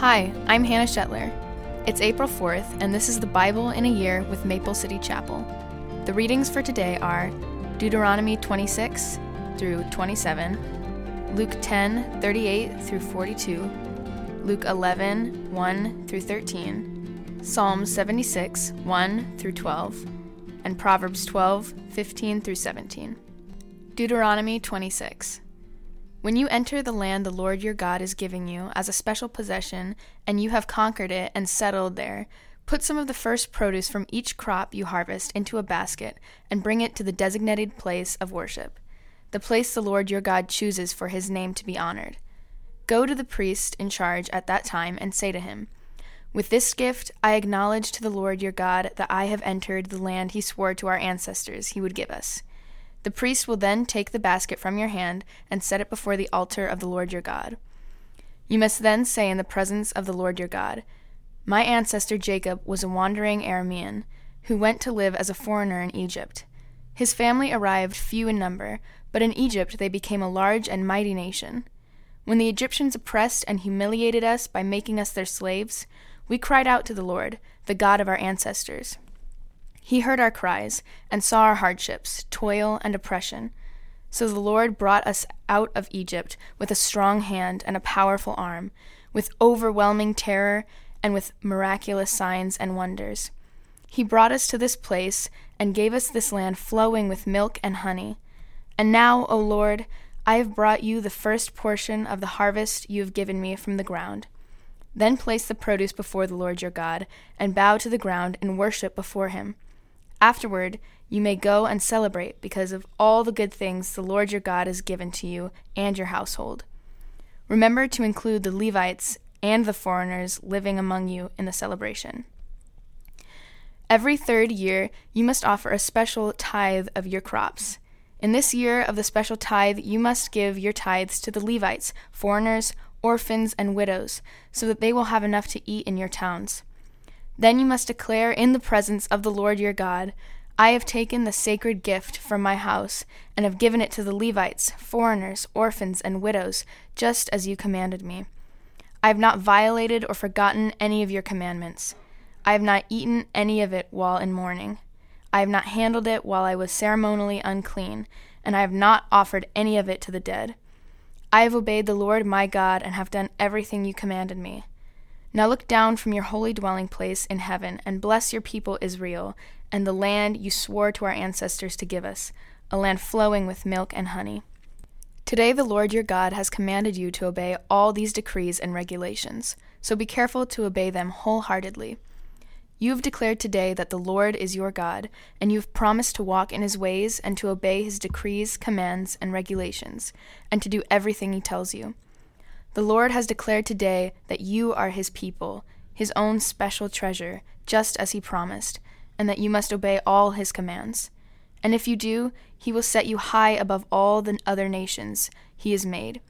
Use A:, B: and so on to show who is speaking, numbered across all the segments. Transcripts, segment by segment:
A: Hi, I'm Hannah Shetler. It's April 4th, and this is the Bible in a Year with Maple City Chapel. The readings for today are Deuteronomy 26 through 27, Luke 10 38 through 42, Luke 11 1 through 13, Psalm 76 1 through 12, and Proverbs 12 15 through 17. Deuteronomy 26. When you enter the land the Lord your God is giving you as a special possession, and you have conquered it and settled there, put some of the first produce from each crop you harvest into a basket and bring it to the designated place of worship, the place the Lord your God chooses for his name to be honored. Go to the priest in charge at that time and say to him, With this gift I acknowledge to the Lord your God that I have entered the land he swore to our ancestors he would give us. The priest will then take the basket from your hand and set it before the altar of the Lord your God. You must then say in the presence of the Lord your God, My ancestor Jacob was a wandering Aramean, who went to live as a foreigner in Egypt. His family arrived few in number, but in Egypt they became a large and mighty nation. When the Egyptians oppressed and humiliated us by making us their slaves, we cried out to the Lord, the God of our ancestors. He heard our cries and saw our hardships, toil, and oppression. So the Lord brought us out of Egypt with a strong hand and a powerful arm, with overwhelming terror and with miraculous signs and wonders. He brought us to this place and gave us this land flowing with milk and honey. And now, O Lord, I have brought you the first portion of the harvest you have given me from the ground. Then place the produce before the Lord your God, and bow to the ground and worship before him. Afterward, you may go and celebrate because of all the good things the Lord your God has given to you and your household. Remember to include the Levites and the foreigners living among you in the celebration. Every third year, you must offer a special tithe of your crops. In this year of the special tithe, you must give your tithes to the Levites, foreigners, orphans, and widows, so that they will have enough to eat in your towns. Then you must declare in the presence of the Lord your God, I have taken the sacred gift from my house, and have given it to the Levites, foreigners, orphans, and widows, just as you commanded me. I have not violated or forgotten any of your commandments. I have not eaten any of it while in mourning. I have not handled it while I was ceremonially unclean, and I have not offered any of it to the dead. I have obeyed the Lord my God and have done everything you commanded me. Now look down from your holy dwelling place in heaven and bless your people Israel and the land you swore to our ancestors to give us, a land flowing with milk and honey. Today the Lord your God has commanded you to obey all these decrees and regulations, so be careful to obey them wholeheartedly. You have declared today that the Lord is your God, and you have promised to walk in his ways and to obey his decrees, commands, and regulations, and to do everything he tells you. The Lord has declared today that you are his people, his own special treasure, just as he promised, and that you must obey all his commands. And if you do, he will set you high above all the other nations he has made.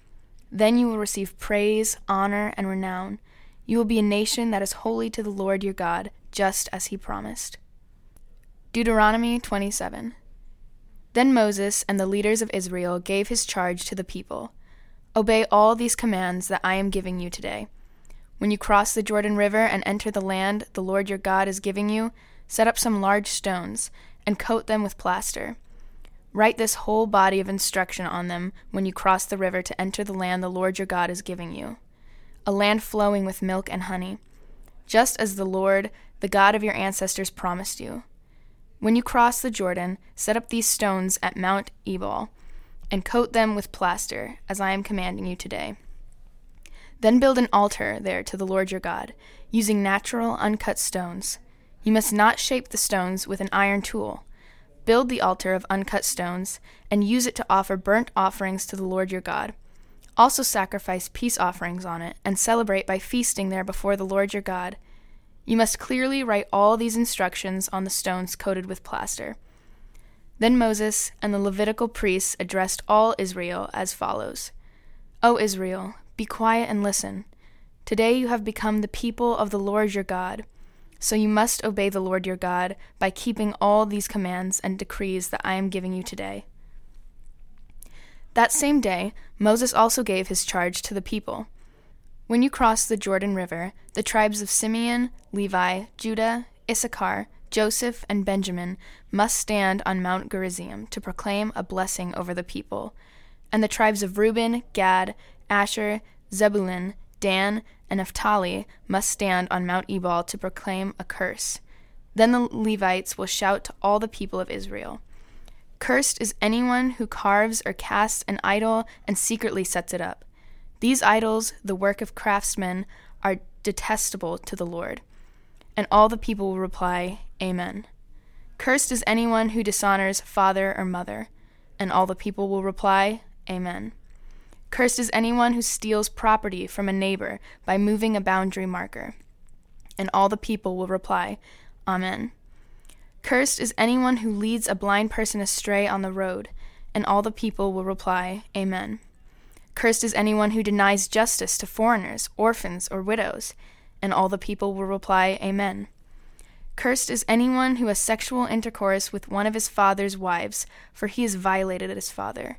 A: Then you will receive praise, honor, and renown. You will be a nation that is holy to the Lord your God, just as he promised. Deuteronomy 27. Then Moses and the leaders of Israel gave his charge to the people. Obey all these commands that I am giving you today. When you cross the Jordan River and enter the land the Lord your God is giving you, set up some large stones and coat them with plaster. Write this whole body of instruction on them when you cross the river to enter the land the Lord your God is giving you a land flowing with milk and honey, just as the Lord, the God of your ancestors, promised you. When you cross the Jordan, set up these stones at Mount Ebal and coat them with plaster, as I am commanding you today. Then build an altar there to the Lord your God, using natural, uncut stones. You must not shape the stones with an iron tool. Build the altar of uncut stones, and use it to offer burnt offerings to the Lord your God. Also sacrifice peace offerings on it, and celebrate by feasting there before the Lord your God. You must clearly write all these instructions on the stones coated with plaster. Then Moses and the Levitical priests addressed all Israel as follows O Israel, be quiet and listen. Today you have become the people of the Lord your God. So you must obey the Lord your God by keeping all these commands and decrees that I am giving you today. That same day, Moses also gave his charge to the people. When you cross the Jordan River, the tribes of Simeon, Levi, Judah, Issachar, Joseph, and Benjamin must stand on Mount Gerizim to proclaim a blessing over the people. And the tribes of Reuben, Gad, Asher, Zebulun, Dan, and Naphtali must stand on Mount Ebal to proclaim a curse. Then the Levites will shout to all the people of Israel Cursed is anyone who carves or casts an idol and secretly sets it up. These idols, the work of craftsmen, are detestable to the Lord. And all the people will reply, Amen. Cursed is anyone who dishonors father or mother. And all the people will reply, Amen. Cursed is anyone who steals property from a neighbor by moving a boundary marker. And all the people will reply, Amen. Cursed is anyone who leads a blind person astray on the road. And all the people will reply, Amen. Cursed is anyone who denies justice to foreigners, orphans, or widows. And all the people will reply, Amen. Cursed is anyone who has sexual intercourse with one of his father's wives, for he has violated his father.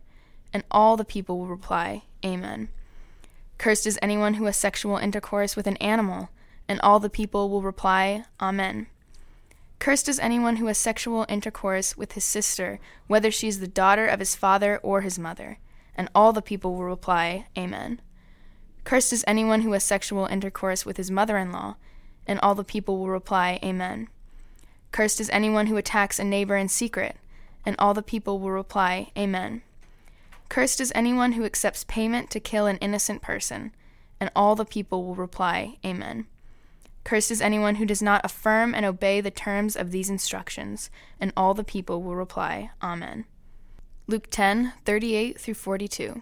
A: And all the people will reply, Amen. Cursed is anyone who has sexual intercourse with an animal, and all the people will reply, Amen. Cursed is anyone who has sexual intercourse with his sister, whether she is the daughter of his father or his mother and all the people will reply, Amen. Cursed is anyone who has sexual intercourse with his mother in law, and all the people will reply, Amen. Cursed is anyone who attacks a neighbor in secret, and all the people will reply, Amen. Cursed is anyone who accepts payment to kill an innocent person, and all the people will reply, Amen. Cursed is anyone who does not affirm and obey the terms of these instructions, and all the people will reply, Amen. Luke 10 38 through 42.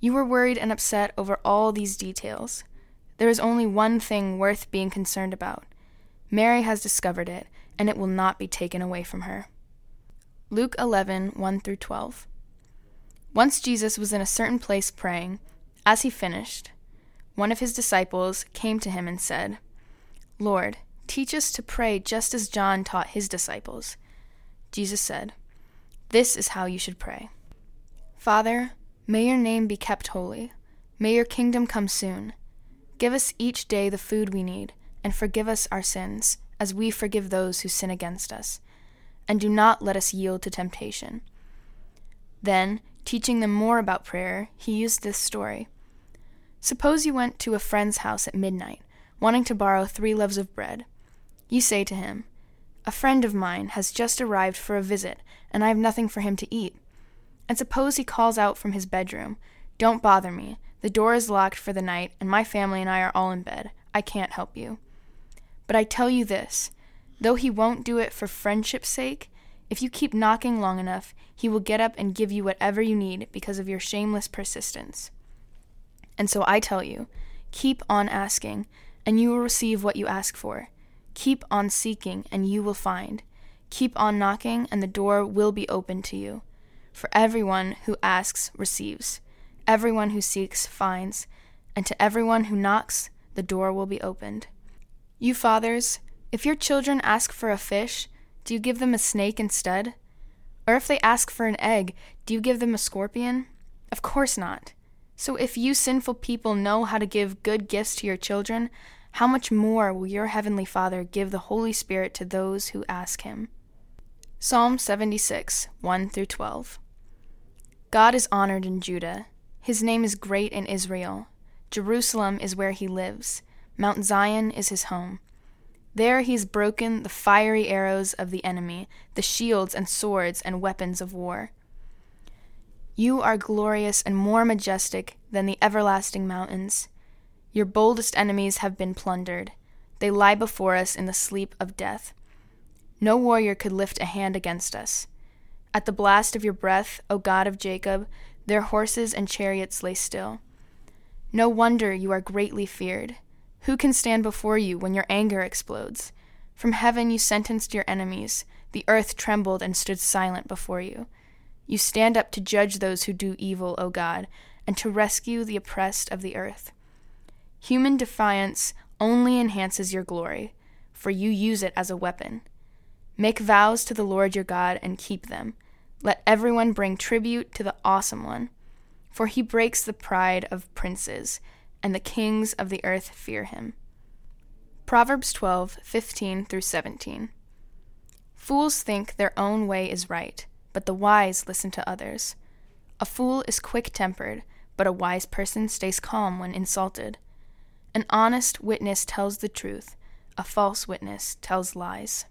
A: you were worried and upset over all these details. There is only one thing worth being concerned about. Mary has discovered it, and it will not be taken away from her. Luke 11 1 through 12. Once Jesus was in a certain place praying. As he finished, one of his disciples came to him and said, Lord, teach us to pray just as John taught his disciples. Jesus said, this is how you should pray Father, may your name be kept holy. May your kingdom come soon. Give us each day the food we need, and forgive us our sins, as we forgive those who sin against us. And do not let us yield to temptation. Then, teaching them more about prayer, he used this story. Suppose you went to a friend's house at midnight, wanting to borrow three loaves of bread. You say to him, A friend of mine has just arrived for a visit and I have nothing for him to eat. And suppose he calls out from his bedroom, Don't bother me. The door is locked for the night, and my family and I are all in bed. I can't help you. But I tell you this though he won't do it for friendship's sake, if you keep knocking long enough, he will get up and give you whatever you need because of your shameless persistence. And so I tell you, keep on asking, and you will receive what you ask for. Keep on seeking, and you will find. Keep on knocking, and the door will be opened to you. For everyone who asks receives, everyone who seeks finds, and to everyone who knocks, the door will be opened. You fathers, if your children ask for a fish, do you give them a snake instead? Or if they ask for an egg, do you give them a scorpion? Of course not. So if you sinful people know how to give good gifts to your children, how much more will your heavenly Father give the Holy Spirit to those who ask him? Psalm 76, 1 through 12. God is honored in Judah. His name is great in Israel. Jerusalem is where he lives. Mount Zion is his home. There he has broken the fiery arrows of the enemy, the shields and swords and weapons of war. You are glorious and more majestic than the everlasting mountains. Your boldest enemies have been plundered. They lie before us in the sleep of death. No warrior could lift a hand against us. At the blast of your breath, O God of Jacob, their horses and chariots lay still. No wonder you are greatly feared. Who can stand before you when your anger explodes? From heaven you sentenced your enemies. The earth trembled and stood silent before you. You stand up to judge those who do evil, O God, and to rescue the oppressed of the earth. Human defiance only enhances your glory, for you use it as a weapon. Make vows to the Lord your God and keep them. Let everyone bring tribute to the awesome one, for he breaks the pride of princes, and the kings of the earth fear him. Proverbs 12:15 through 17. Fools think their own way is right, but the wise listen to others. A fool is quick-tempered, but a wise person stays calm when insulted. An honest witness tells the truth, a false witness tells lies.